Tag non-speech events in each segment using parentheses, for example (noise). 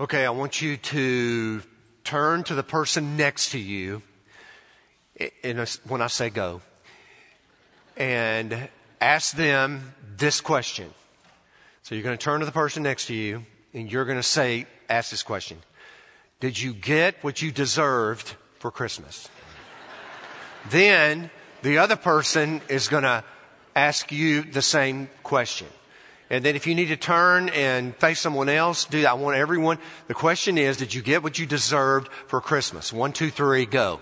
Okay, I want you to turn to the person next to you when I say go and ask them this question. So you're going to turn to the person next to you and you're going to say, ask this question. Did you get what you deserved for Christmas? then the other person is going to ask you the same question. And then if you need to turn and face someone else, do that. I want everyone. The question is, did you get what you deserved for Christmas? One, two, three, go.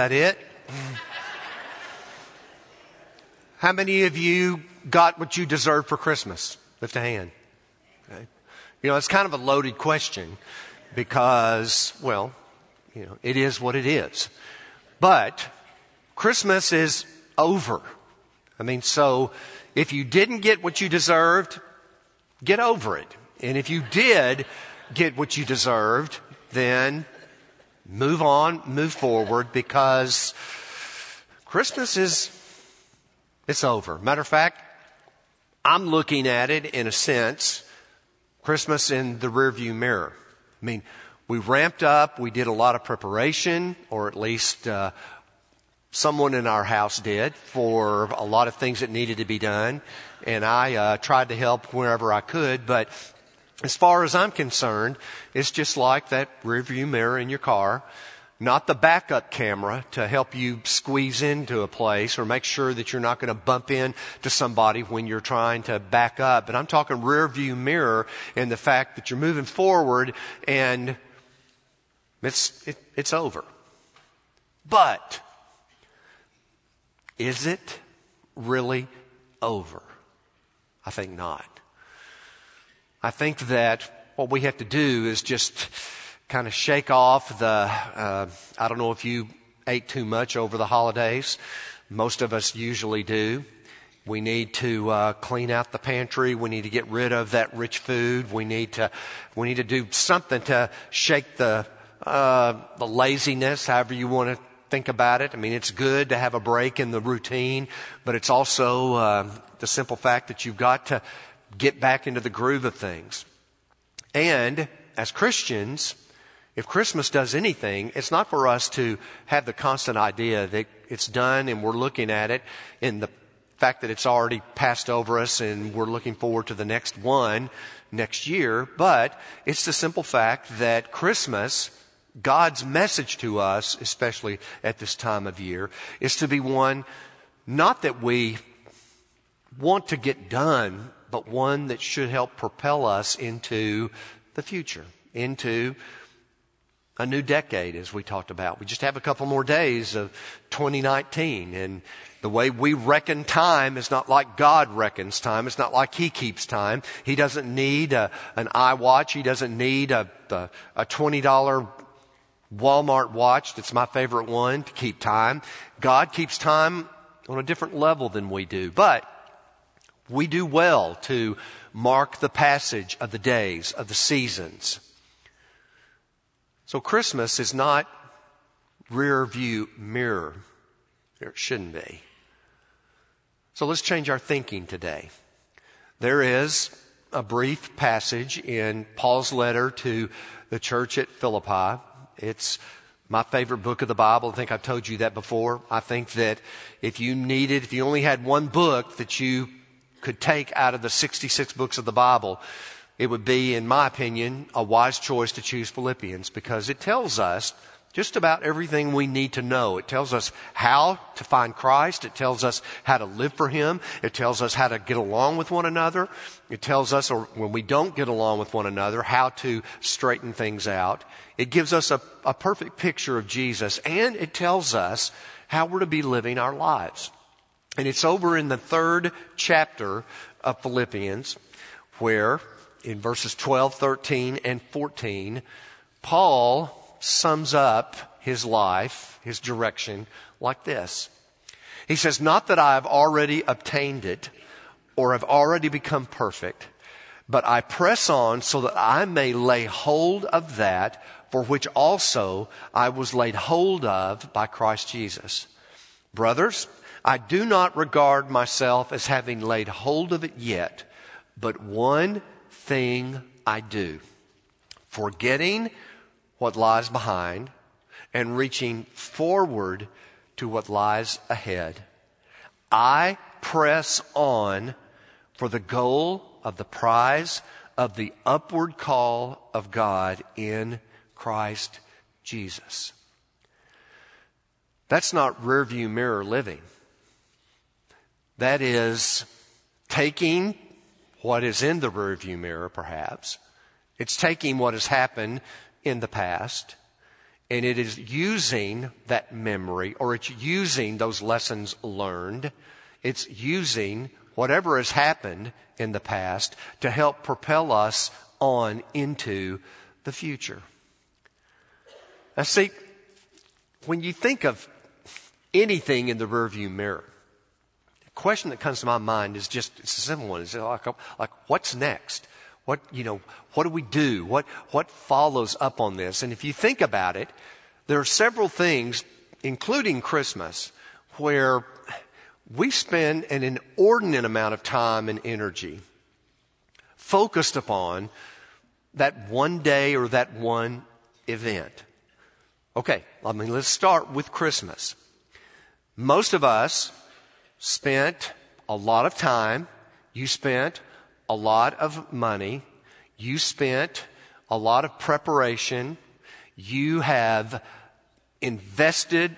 That it? How many of you got what you deserved for Christmas? Lift a hand. Okay. You know, it's kind of a loaded question because, well, you know, it is what it is. But Christmas is over. I mean, so if you didn't get what you deserved, get over it. And if you did get what you deserved, then move on, move forward because Christmas is, it's over. Matter of fact, I'm looking at it in a sense, Christmas in the rearview mirror. I mean, we ramped up, we did a lot of preparation, or at least uh, someone in our house did, for a lot of things that needed to be done. And I uh, tried to help wherever I could, but as far as I'm concerned, it's just like that rearview mirror in your car, not the backup camera to help you squeeze into a place or make sure that you're not going to bump into somebody when you're trying to back up. But I'm talking rearview mirror and the fact that you're moving forward and it's, it, it's over. But is it really over? I think not. I think that what we have to do is just kind of shake off the, uh, I don't know if you ate too much over the holidays. Most of us usually do. We need to uh, clean out the pantry. We need to get rid of that rich food. We need to we need to do something to shake the uh, the laziness, however you want to think about it. I mean, it's good to have a break in the routine, but it's also uh, the simple fact that you've got to get back into the groove of things. And as Christians, if Christmas does anything, it's not for us to have the constant idea that it's done and we're looking at it in the fact that it's already passed over us and we're looking forward to the next one next year, but it's the simple fact that Christmas, God's message to us, especially at this time of year, is to be one not that we want to get done but one that should help propel us into the future, into a new decade, as we talked about. We just have a couple more days of 2019, and the way we reckon time is not like God reckons time. It's not like He keeps time. He doesn't need a, an iWatch. He doesn't need a, a, a $20 Walmart watch. That's my favorite one to keep time. God keeps time on a different level than we do. But we do well to mark the passage of the days, of the seasons. So Christmas is not rear view mirror. It shouldn't be. So let's change our thinking today. There is a brief passage in Paul's letter to the church at Philippi. It's my favorite book of the Bible. I think I've told you that before. I think that if you needed, if you only had one book that you could take out of the 66 books of the Bible, it would be, in my opinion, a wise choice to choose Philippians because it tells us just about everything we need to know. It tells us how to find Christ. It tells us how to live for Him. It tells us how to get along with one another. It tells us, or when we don't get along with one another, how to straighten things out. It gives us a, a perfect picture of Jesus and it tells us how we're to be living our lives. And it's over in the third chapter of Philippians where in verses 12, 13, and 14, Paul sums up his life, his direction, like this. He says, Not that I have already obtained it or have already become perfect, but I press on so that I may lay hold of that for which also I was laid hold of by Christ Jesus. Brothers, I do not regard myself as having laid hold of it yet, but one thing I do, forgetting what lies behind and reaching forward to what lies ahead. I press on for the goal of the prize of the upward call of God in Christ Jesus. That's not rearview mirror living. That is taking what is in the rearview mirror, perhaps. It's taking what has happened in the past and it is using that memory or it's using those lessons learned. It's using whatever has happened in the past to help propel us on into the future. Now, see, when you think of anything in the rearview mirror, question that comes to my mind is just it's a simple one. It's like, like what's next? What you know? What do we do? What what follows up on this? And if you think about it, there are several things, including Christmas, where we spend an inordinate amount of time and energy focused upon that one day or that one event. Okay, I mean, let's start with Christmas. Most of us spent a lot of time, you spent a lot of money, you spent a lot of preparation, you have invested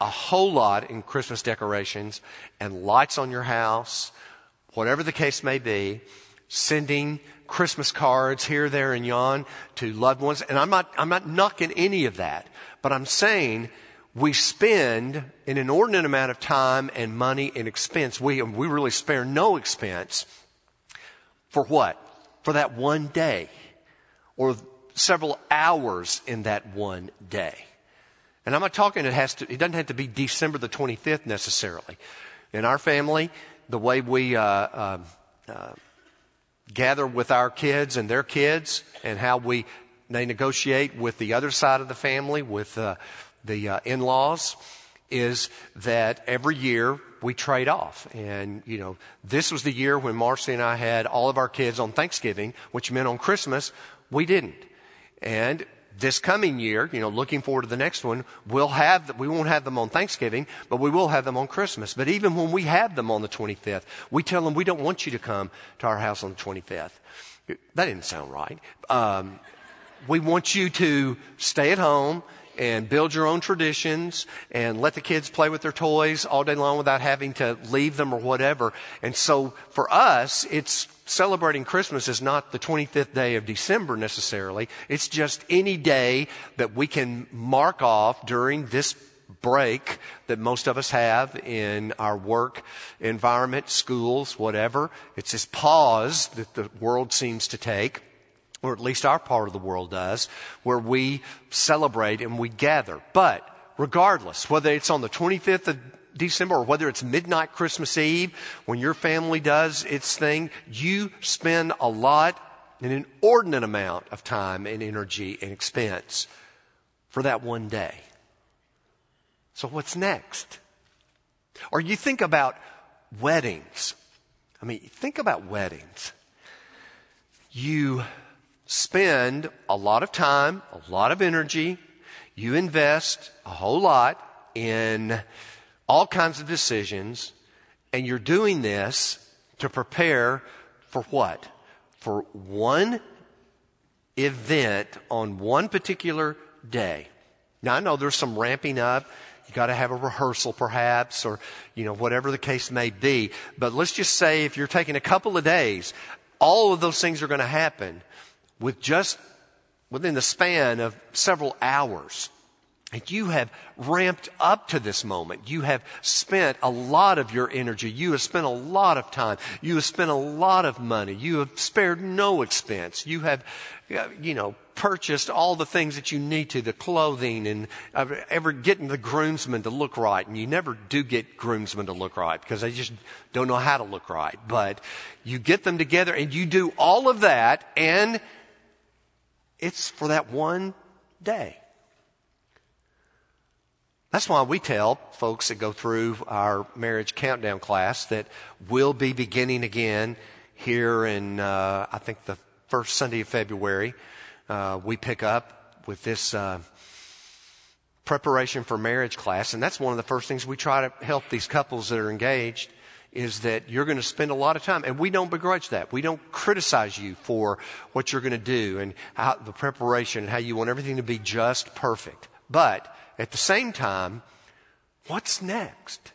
a whole lot in Christmas decorations and lights on your house, whatever the case may be, sending Christmas cards here, there, and yon to loved ones. And I'm not, I'm not knocking any of that, but I'm saying we spend an inordinate amount of time and money and expense. We, we really spare no expense for what? For that one day or several hours in that one day. And I'm not talking it has to, it doesn't have to be December the 25th necessarily. In our family, the way we, uh, uh, uh, gather with our kids and their kids and how we, they negotiate with the other side of the family, with, uh, the uh, in-laws, is that every year we trade off. And, you know, this was the year when Marcy and I had all of our kids on Thanksgiving, which meant on Christmas, we didn't. And this coming year, you know, looking forward to the next one, we'll have, we won't have them on Thanksgiving, but we will have them on Christmas. But even when we have them on the 25th, we tell them we don't want you to come to our house on the 25th. That didn't sound right. Um, we want you to stay at home and build your own traditions and let the kids play with their toys all day long without having to leave them or whatever. And so for us, it's celebrating Christmas is not the 25th day of December necessarily. It's just any day that we can mark off during this break that most of us have in our work environment, schools, whatever. It's this pause that the world seems to take or at least our part of the world does, where we celebrate and we gather. But regardless, whether it's on the 25th of December or whether it's midnight Christmas Eve, when your family does its thing, you spend a lot, an inordinate amount of time and energy and expense for that one day. So what's next? Or you think about weddings. I mean, think about weddings. You spend a lot of time, a lot of energy, you invest a whole lot in all kinds of decisions, and you're doing this to prepare for what? For one event on one particular day. Now I know there's some ramping up. You got to have a rehearsal perhaps or, you know, whatever the case may be. But let's just say if you're taking a couple of days, all of those things are going to happen with just within the span of several hours. And you have ramped up to this moment. You have spent a lot of your energy. You have spent a lot of time. You have spent a lot of money. You have spared no expense. You have, you know, purchased all the things that you need to, the clothing and uh, ever getting the groomsmen to look right. And you never do get groomsmen to look right because they just don't know how to look right. But you get them together and you do all of that and it's for that one day. That's why we tell folks that go through our marriage countdown class that we'll be beginning again here in, uh, I think, the first Sunday of February. Uh, we pick up with this uh, preparation for marriage class, and that's one of the first things we try to help these couples that are engaged is that you're going to spend a lot of time, and we don't begrudge that. We don't criticize you for what you're going to do and how, the preparation and how you want everything to be just perfect. But at the same time, what's next?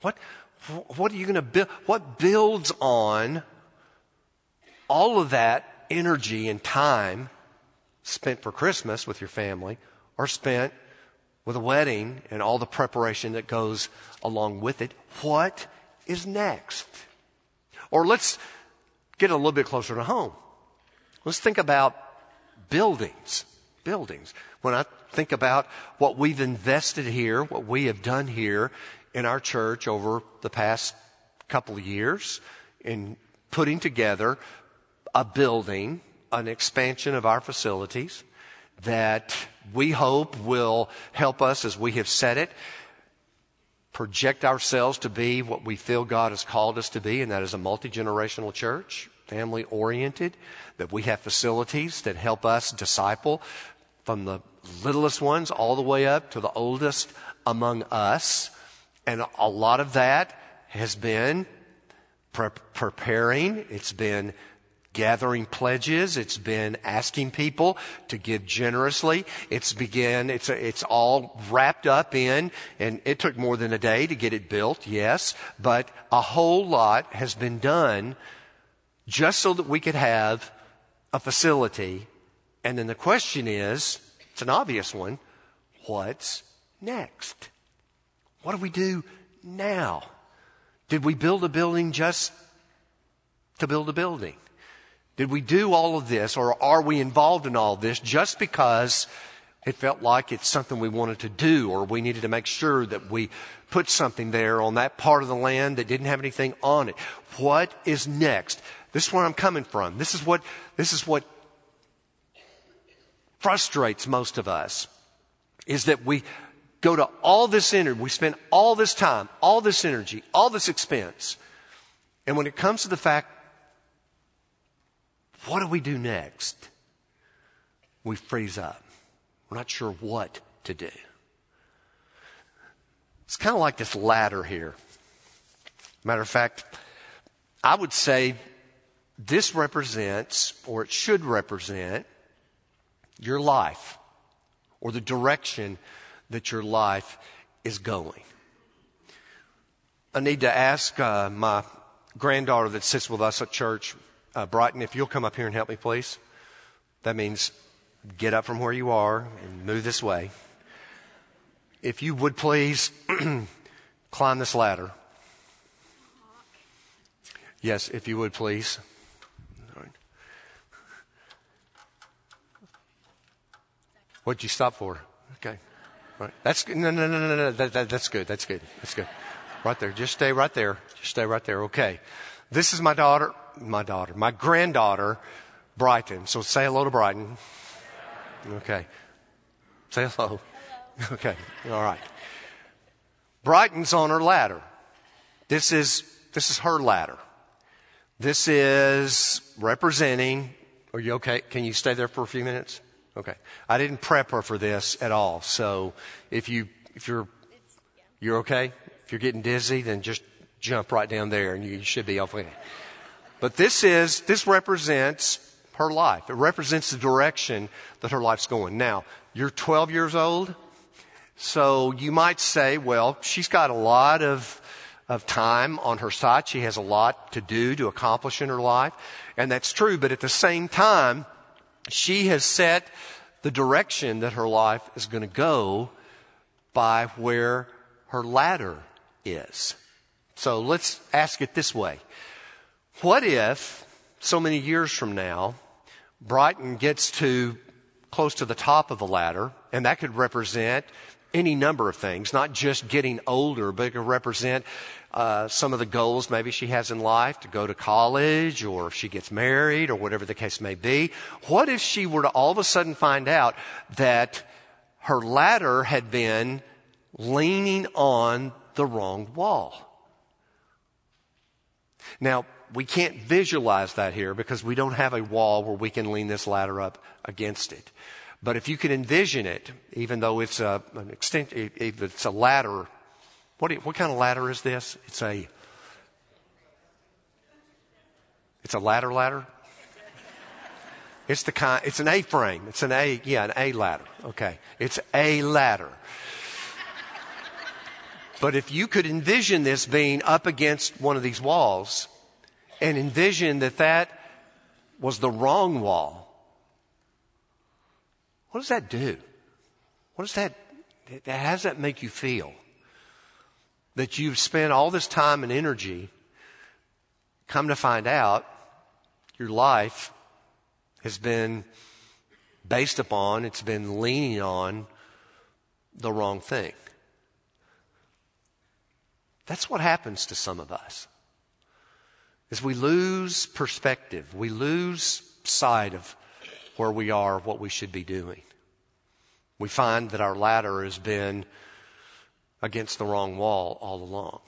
What, what are you going to build? What builds on all of that energy and time spent for Christmas with your family or spent with a wedding and all the preparation that goes along with it? What is next? Or let's get a little bit closer to home. Let's think about buildings. Buildings. When I think about what we've invested here, what we have done here in our church over the past couple of years in putting together a building, an expansion of our facilities that we hope will help us as we have said it project ourselves to be what we feel God has called us to be, and that is a multi generational church, family oriented, that we have facilities that help us disciple from the littlest ones all the way up to the oldest among us. And a lot of that has been pre- preparing, it's been gathering pledges. It's been asking people to give generously. It's began, it's, it's all wrapped up in, and it took more than a day to get it built, yes, but a whole lot has been done just so that we could have a facility. And then the question is, it's an obvious one, what's next? What do we do now? Did we build a building just to build a building? Did we do all of this or are we involved in all this just because it felt like it's something we wanted to do or we needed to make sure that we put something there on that part of the land that didn't have anything on it? What is next? This is where I'm coming from. This is what, this is what frustrates most of us is that we go to all this energy, we spend all this time, all this energy, all this expense. And when it comes to the fact what do we do next? We freeze up. We're not sure what to do. It's kind of like this ladder here. Matter of fact, I would say this represents, or it should represent, your life or the direction that your life is going. I need to ask uh, my granddaughter that sits with us at church, uh, Brighton, if you'll come up here and help me, please. That means get up from where you are and move this way. If you would please (clears throat) climb this ladder. Yes, if you would please. What'd you stop for? Okay. That's good. No, no, no, no, no. That, that, that's good. That's good. That's good. Right there. Just stay right there. Just stay right there. Okay. This is my daughter my daughter, my granddaughter, Brighton. So say hello to Brighton. Okay. Say hello. (laughs) Okay. All right. Brighton's on her ladder. This is, this is her ladder. This is representing, are you okay? Can you stay there for a few minutes? Okay. I didn't prep her for this at all. So if you, if you're, you're okay? If you're getting dizzy, then just jump right down there and you should be okay. But this is, this represents her life. It represents the direction that her life's going. Now, you're 12 years old, so you might say, well, she's got a lot of, of time on her side. She has a lot to do to accomplish in her life. And that's true, but at the same time, she has set the direction that her life is going to go by where her ladder is. So let's ask it this way. What if, so many years from now, Brighton gets to close to the top of the ladder, and that could represent any number of things, not just getting older, but it could represent uh, some of the goals maybe she has in life to go to college or if she gets married or whatever the case may be. What if she were to all of a sudden find out that her ladder had been leaning on the wrong wall? Now, we can't visualize that here because we don't have a wall where we can lean this ladder up against it. But if you can envision it, even though it's a, an extent, it's a ladder, what, what kind of ladder is this? It's a, it's a ladder ladder. It's the kind, it's an A-frame. It's an A, yeah, an A ladder. Okay. It's a ladder. But if you could envision this being up against one of these walls and envision that that was the wrong wall, what does that do? What does that, how does that make you feel? That you've spent all this time and energy, come to find out your life has been based upon, it's been leaning on the wrong thing. That's what happens to some of us. Is we lose perspective. We lose sight of where we are, what we should be doing. We find that our ladder has been against the wrong wall all along.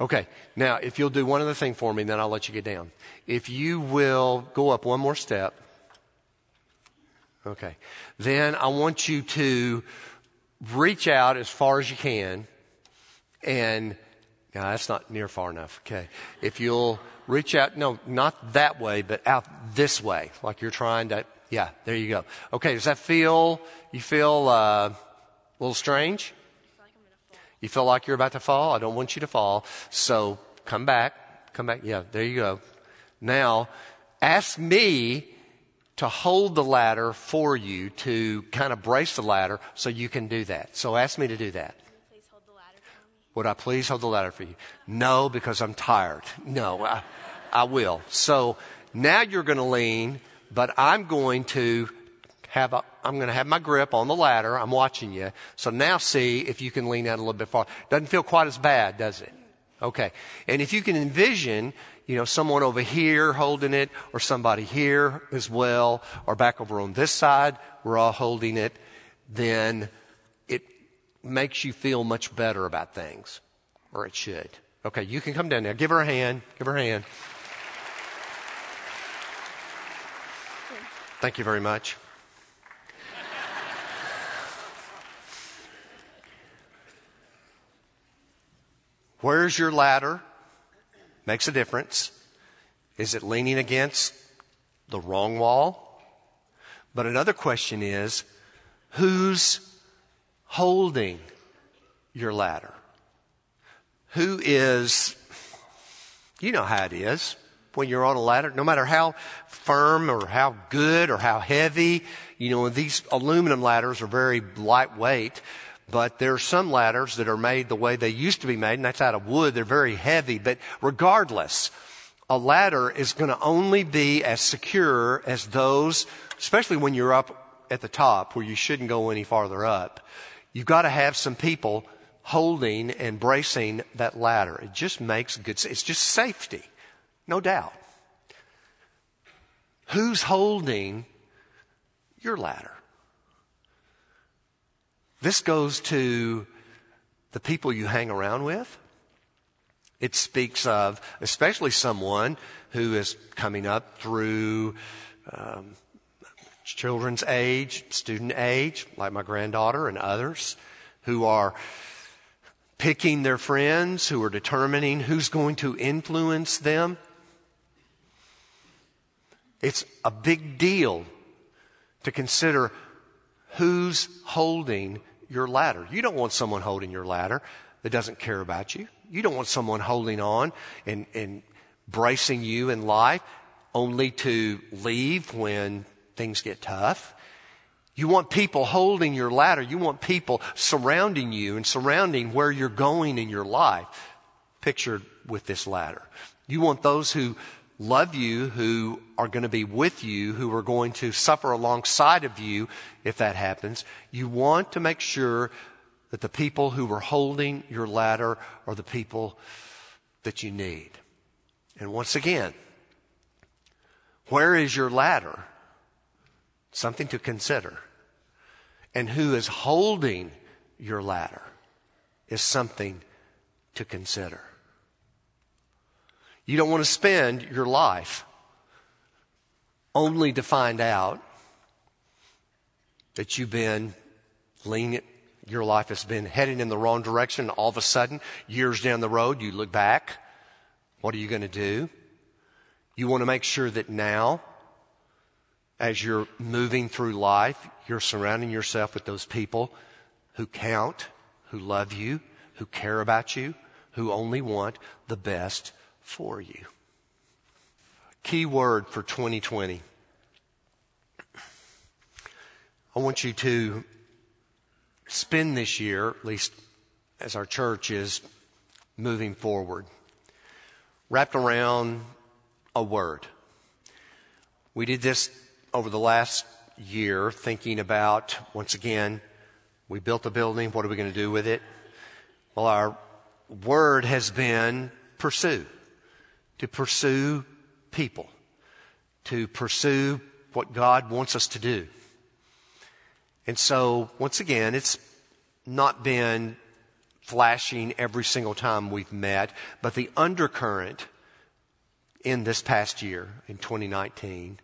Okay, now if you'll do one other thing for me, then I'll let you get down. If you will go up one more step. Okay, then I want you to reach out as far as you can and no, that's not near far enough. Okay. If you'll reach out, no, not that way, but out this way, like you're trying to, yeah, there you go. Okay. Does that feel, you feel, uh, a little strange? You feel like you're about to fall? I don't want you to fall. So come back. Come back. Yeah, there you go. Now, ask me to hold the ladder for you to kind of brace the ladder so you can do that. So ask me to do that. Would I please hold the ladder for you? No, because I'm tired. No, I, I will. So now you're going to lean, but I'm going to have a, I'm going to have my grip on the ladder. I'm watching you. So now see if you can lean out a little bit far. Doesn't feel quite as bad, does it? Okay. And if you can envision, you know, someone over here holding it or somebody here as well or back over on this side, we're all holding it, then makes you feel much better about things, or it should. Okay, you can come down now. Give her a hand. Give her a hand. Thank you very much. Where's your ladder? Makes a difference. Is it leaning against the wrong wall? But another question is, who's holding your ladder? Who is, you know how it is when you're on a ladder, no matter how firm or how good or how heavy, you know, these aluminum ladders are very lightweight, but there are some ladders that are made the way they used to be made, and that's out of wood. They're very heavy, but regardless, a ladder is going to only be as secure as those, especially when you're up at the top where you shouldn't go any farther up. You've got to have some people holding and bracing that ladder. It just makes good, it's just safety. No doubt. Who's holding your ladder? This goes to the people you hang around with. It speaks of especially someone who is coming up through um, children's age, student age, like my granddaughter and others, who are picking their friends, who are determining who's going to influence them. It's a big deal to consider who's holding your ladder. You don't want someone holding your ladder that doesn't care about you. You don't want someone holding on and, and bracing you in life only to leave when things get tough. You want people holding your ladder. You want people surrounding you and surrounding where you're going in your life, pictured with this ladder. You want those who love you, who are going to be with you, who are going to suffer alongside of you if that happens. You want to make sure that the people who are holding your ladder are the people that you need. And once again, where is your ladder? Something to consider. And who is holding your ladder is something to consider. You don't want to spend your life only to find out that you've been leaning, your life has been heading in the wrong direction. All of a sudden, years down the road, you look back. What are you going to do? You want to make sure that now, as you're moving through life, you're surrounding yourself with those people who count, who love you, who care about you, who only want the best for you. Key word for 2020. I want you to spend this year, at least as our church is moving forward, wrapped around a word. We did this over the last year, thinking about, once again, we built a building, what are we going to do with it? Well, our word has been pursue to pursue people, to pursue what God wants us to do. And so, once again, it's not been flashing every single time we've met, but the undercurrent in this past year, in 2019,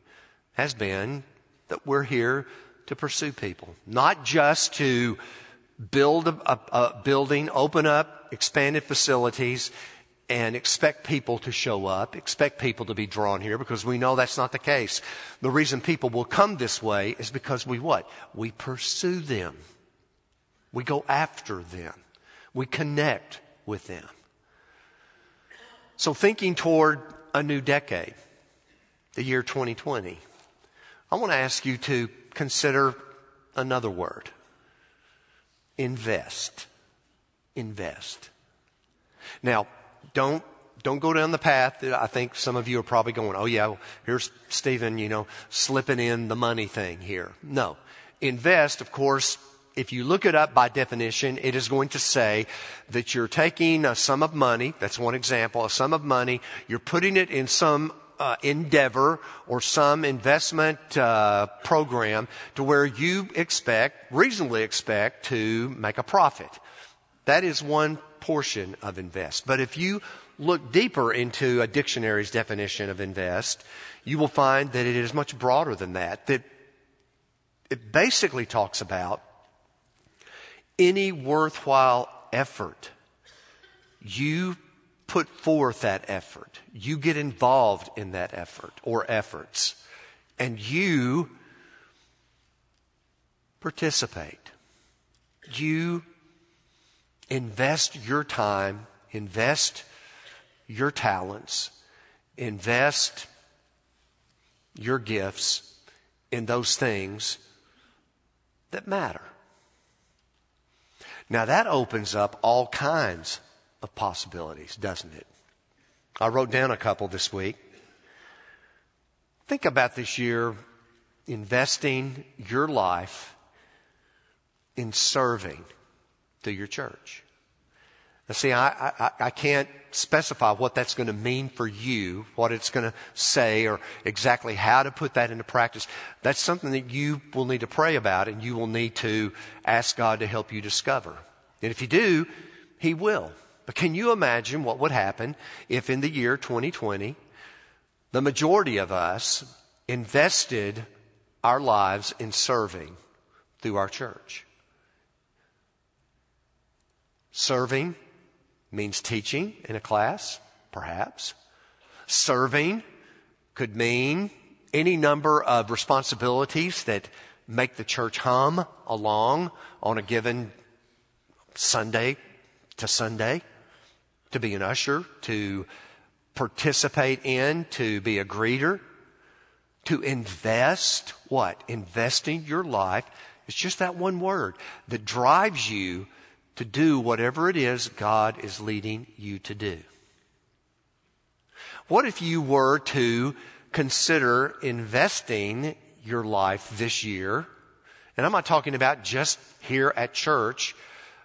has been that we're here to pursue people, not just to build a, a, a building, open up expanded facilities, and expect people to show up, expect people to be drawn here because we know that's not the case. The reason people will come this way is because we what? We pursue them. We go after them. We connect with them. So thinking toward a new decade, the year 2020, I want to ask you to consider another word. Invest. Invest. Now, don't don't go down the path that I think some of you are probably going, oh yeah, well, here's Stephen, you know, slipping in the money thing here. No. Invest, of course, if you look it up by definition, it is going to say that you're taking a sum of money, that's one example, a sum of money, you're putting it in some uh, endeavor or some investment uh, program to where you expect, reasonably expect, to make a profit. That is one portion of invest. But if you look deeper into a dictionary's definition of invest, you will find that it is much broader than that. That it basically talks about any worthwhile effort. You put forth that effort. You get involved in that effort or efforts. And you participate. You invest your time, invest your talents, invest your gifts in those things that matter. Now that opens up all kinds of possibilities, doesn't it? I wrote down a couple this week. Think about this year investing your life in serving to your church. Now, see, I, I, I can't specify what that's going to mean for you, what it's going to say, or exactly how to put that into practice. That's something that you will need to pray about and you will need to ask God to help you discover. And if you do, He will. But can you imagine what would happen if in the year 2020, the majority of us invested our lives in serving through our church? Serving means teaching in a class, perhaps. Serving could mean any number of responsibilities that make the church hum along on a given Sunday to Sunday. To be an usher, to participate in, to be a greeter, to invest what? Investing your life. It's just that one word that drives you to do whatever it is God is leading you to do. What if you were to consider investing your life this year? And I'm not talking about just here at church,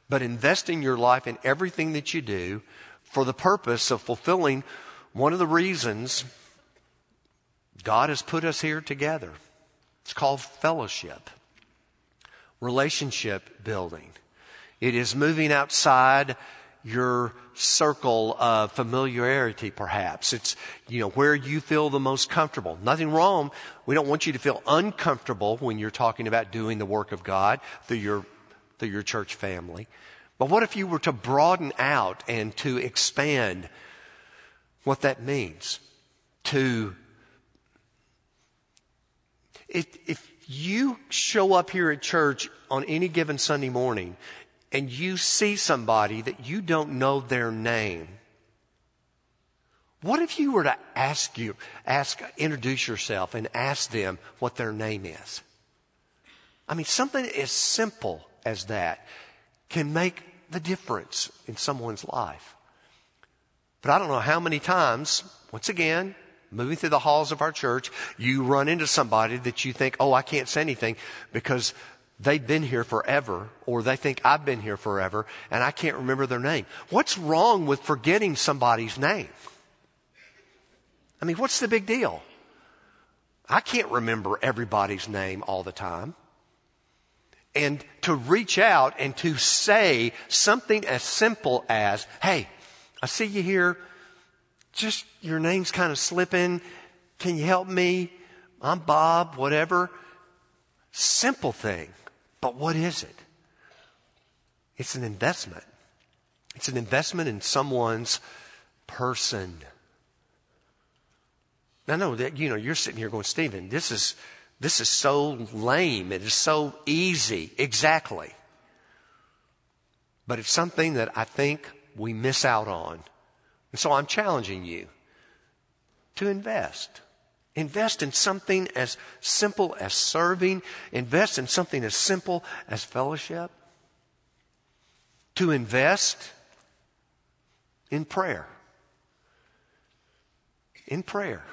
but investing your life in everything that you do for the purpose of fulfilling one of the reasons God has put us here together. It's called fellowship, relationship building. It is moving outside your circle of familiarity, perhaps. It's, you know, where you feel the most comfortable. Nothing wrong. We don't want you to feel uncomfortable when you're talking about doing the work of God through your, through your church family. But what if you were to broaden out and to expand what that means? To, if, if you show up here at church on any given Sunday morning and you see somebody that you don't know their name, what if you were to ask you, ask, introduce yourself and ask them what their name is? I mean, something as simple as that can make the difference in someone's life. But I don't know how many times, once again, moving through the halls of our church, you run into somebody that you think, oh, I can't say anything because they've been here forever, or they think I've been here forever, and I can't remember their name. What's wrong with forgetting somebody's name? I mean, what's the big deal? I can't remember everybody's name all the time. And to reach out and to say something as simple as, hey, I see you here. Just your name's kind of slipping. Can you help me? I'm Bob, whatever. Simple thing. But what is it? It's an investment. It's an investment in someone's person. Now, no, that, you know, you're sitting here going, Stephen, this is, this is so lame. It is so easy. Exactly. But it's something that I think we miss out on. And so I'm challenging you to invest. Invest in something as simple as serving. Invest in something as simple as fellowship. To invest in prayer. In prayer.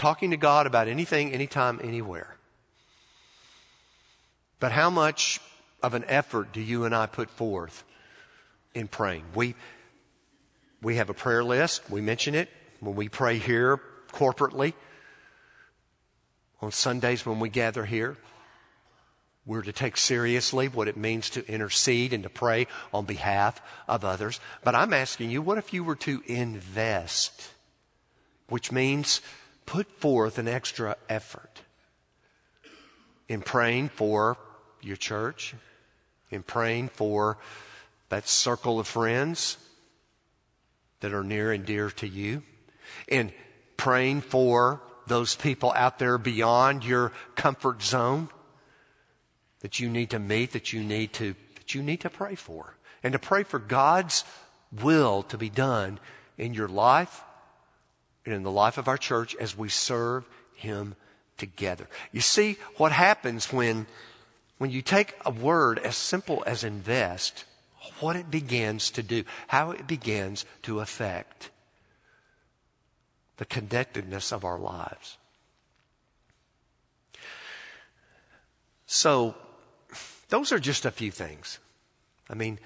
Talking to God about anything, anytime, anywhere. But how much of an effort do you and I put forth in praying? We, we have a prayer list. We mention it when we pray here corporately. On Sundays when we gather here, we're to take seriously what it means to intercede and to pray on behalf of others. But I'm asking you, what if you were to invest? Which means put forth an extra effort in praying for your church, in praying for that circle of friends that are near and dear to you, in praying for those people out there beyond your comfort zone that you need to meet, that you need to, that you need to pray for. And to pray for God's will to be done in your life and in the life of our church as we serve Him together. You see what happens when, when you take a word as simple as invest, what it begins to do, how it begins to affect the connectedness of our lives. So, those are just a few things. I mean,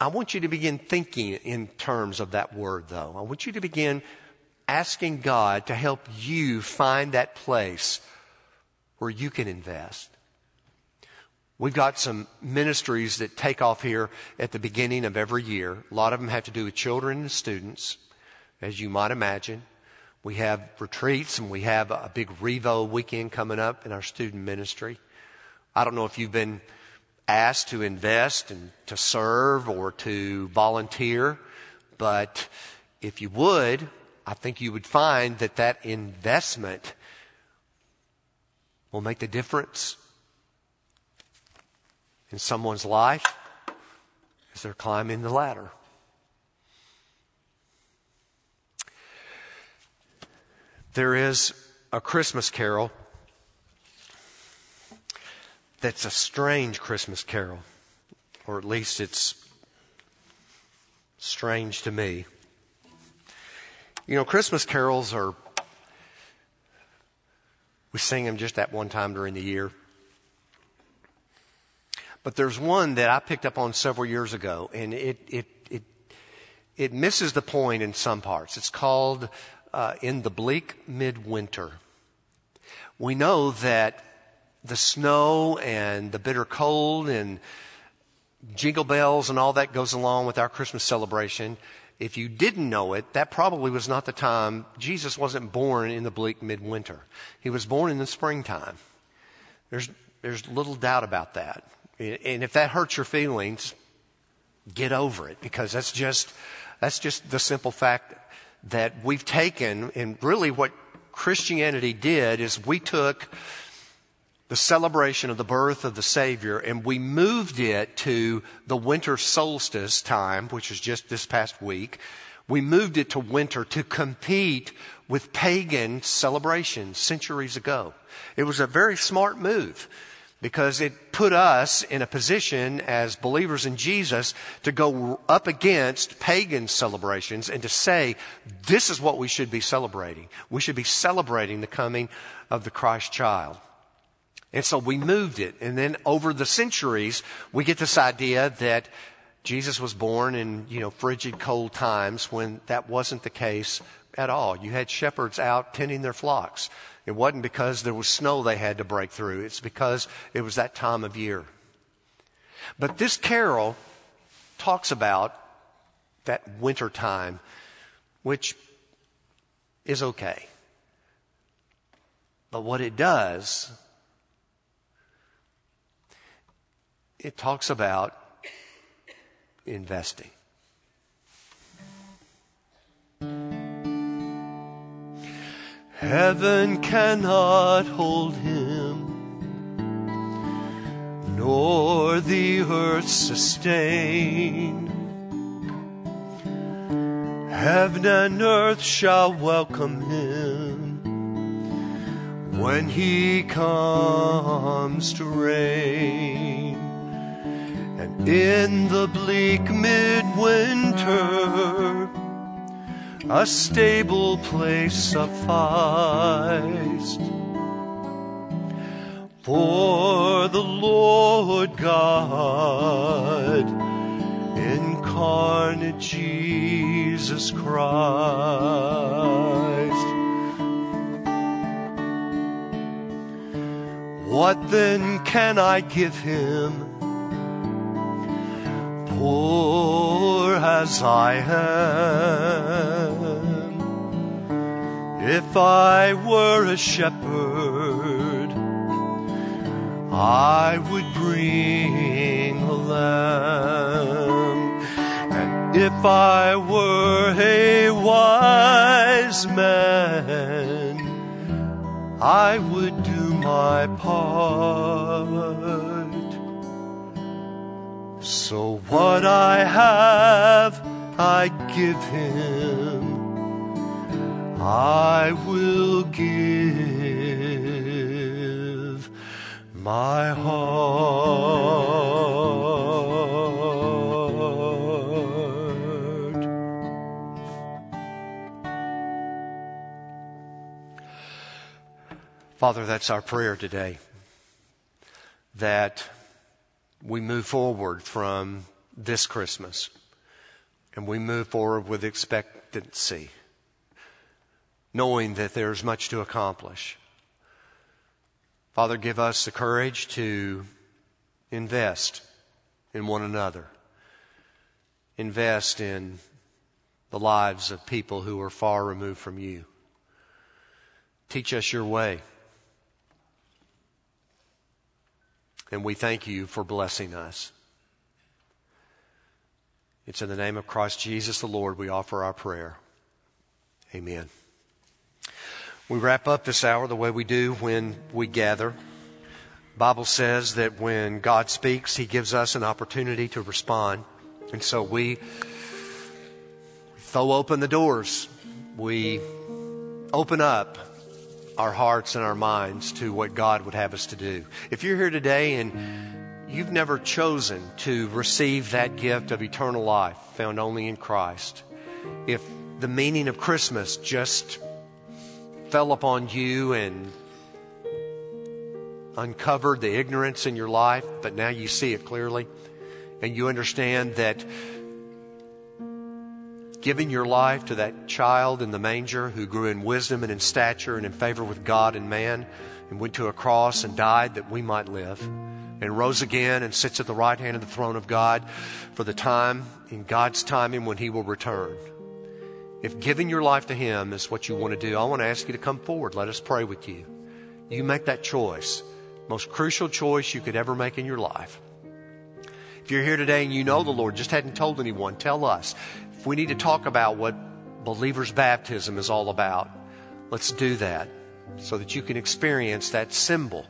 I want you to begin thinking in terms of that word, though. I want you to begin asking God to help you find that place where you can invest. We've got some ministries that take off here at the beginning of every year. A lot of them have to do with children and students, as you might imagine. We have retreats and we have a big Revo weekend coming up in our student ministry. I don't know if you've been asked to invest and to serve or to volunteer, but if you would, I think you would find that that investment will make the difference in someone's life as they're climbing the ladder. There is a Christmas carol that's a strange Christmas carol, or at least it's strange to me. You know, Christmas carols are, we sing them just that one time during the year. But there's one that I picked up on several years ago, and it, it, it, it misses the point in some parts. It's called uh, In the Bleak Midwinter. We know that the snow and the bitter cold and jingle bells and all that goes along with our Christmas celebration. If you didn't know it, that probably was not the time. Jesus wasn't born in the bleak midwinter. He was born in the springtime. There's, there's little doubt about that. And if that hurts your feelings, get over it because that's just, that's just the simple fact that we've taken and really what Christianity did is we took the celebration of the birth of the Savior and we moved it to the winter solstice time, which is just this past week. We moved it to winter to compete with pagan celebrations centuries ago. It was a very smart move because it put us in a position as believers in Jesus to go up against pagan celebrations and to say, this is what we should be celebrating. We should be celebrating the coming of the Christ child. And so we moved it. And then over the centuries, we get this idea that Jesus was born in, you know, frigid cold times when that wasn't the case at all. You had shepherds out tending their flocks. It wasn't because there was snow they had to break through. It's because it was that time of year. But this carol talks about that winter time, which is okay. But what it does, it talks about investing. Heaven cannot hold him, nor the earth sustain. Heaven and earth shall welcome him when he comes to reign. In the bleak midwinter, a stable place sufficed. For the Lord God, incarnate Jesus Christ. What then can I give him? Poor as I am if I were a shepherd, I would bring a lamb. And if I were a wise man, I would do my part. So what I have, I give him I will give my heart. Father, that's our prayer today. That we move forward from this Christmas and we move forward with expectancy knowing that there's much to accomplish. Father, give us the courage to invest in one another, invest in the lives of people who are far removed from you. Teach us your way. And we thank you for blessing us. It's in the name of Christ Jesus the Lord we offer our prayer. Amen. We wrap up this hour the way we do when we gather. Bible says that when God speaks, He gives us an opportunity to respond. And so we throw open the doors. We open up our hearts and our minds to what God would have us to do. If you're here today and you've never chosen to receive that gift of eternal life found only in Christ, if the meaning of Christmas just fell upon you and uncovered the ignorance in your life, but now you see it clearly. And you understand that giving your life to that child in the manger who grew in wisdom and in stature and in favor with God and man and went to a cross and died that we might live and rose again and sits at the right hand of the throne of God for the time in God's timing when he will return. If giving your life to him is what you want to do, I want to ask you to come forward. Let us pray with you. You make that choice. Most crucial choice you could ever make in your life. If you're here today and you know the Lord, just hadn't told anyone, tell us. If we need to talk about what believer's baptism is all about, let's do that so that you can experience that symbol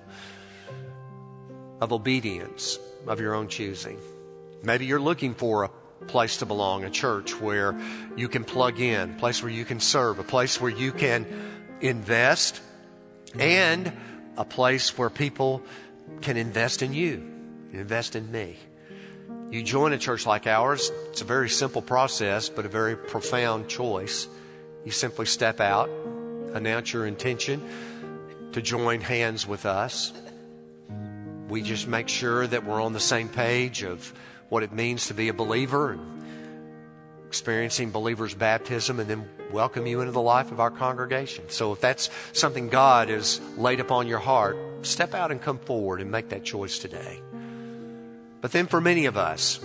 of obedience of your own choosing. Maybe you're looking for a place to belong, a church where you can plug in, a place where you can serve, a place where you can invest, and a place where people can invest in you, invest in me. You join a church like ours, it's a very simple process, but a very profound choice. You simply step out, announce your intention to join hands with us. We just make sure that we're on the same page of what it means to be a believer and experiencing believer's baptism and then welcome you into the life of our congregation. So if that's something God has laid upon your heart, step out and come forward and make that choice today. But then for many of us,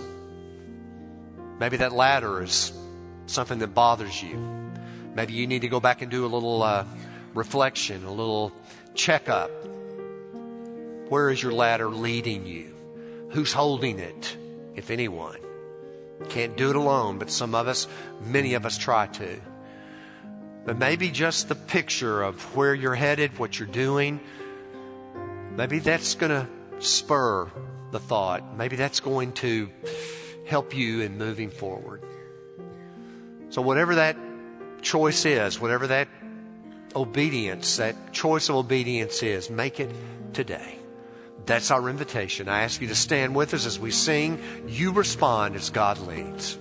maybe that latter is something that bothers you. Maybe you need to go back and do a little uh, reflection, a little checkup. Where is your ladder leading you? Who's holding it, if anyone? Can't do it alone, but some of us, many of us try to. But maybe just the picture of where you're headed, what you're doing, maybe that's going to spur the thought. Maybe that's going to help you in moving forward. So, whatever that choice is, whatever that obedience, that choice of obedience is, make it today. That's our invitation. I ask you to stand with us as we sing. You respond as God leads.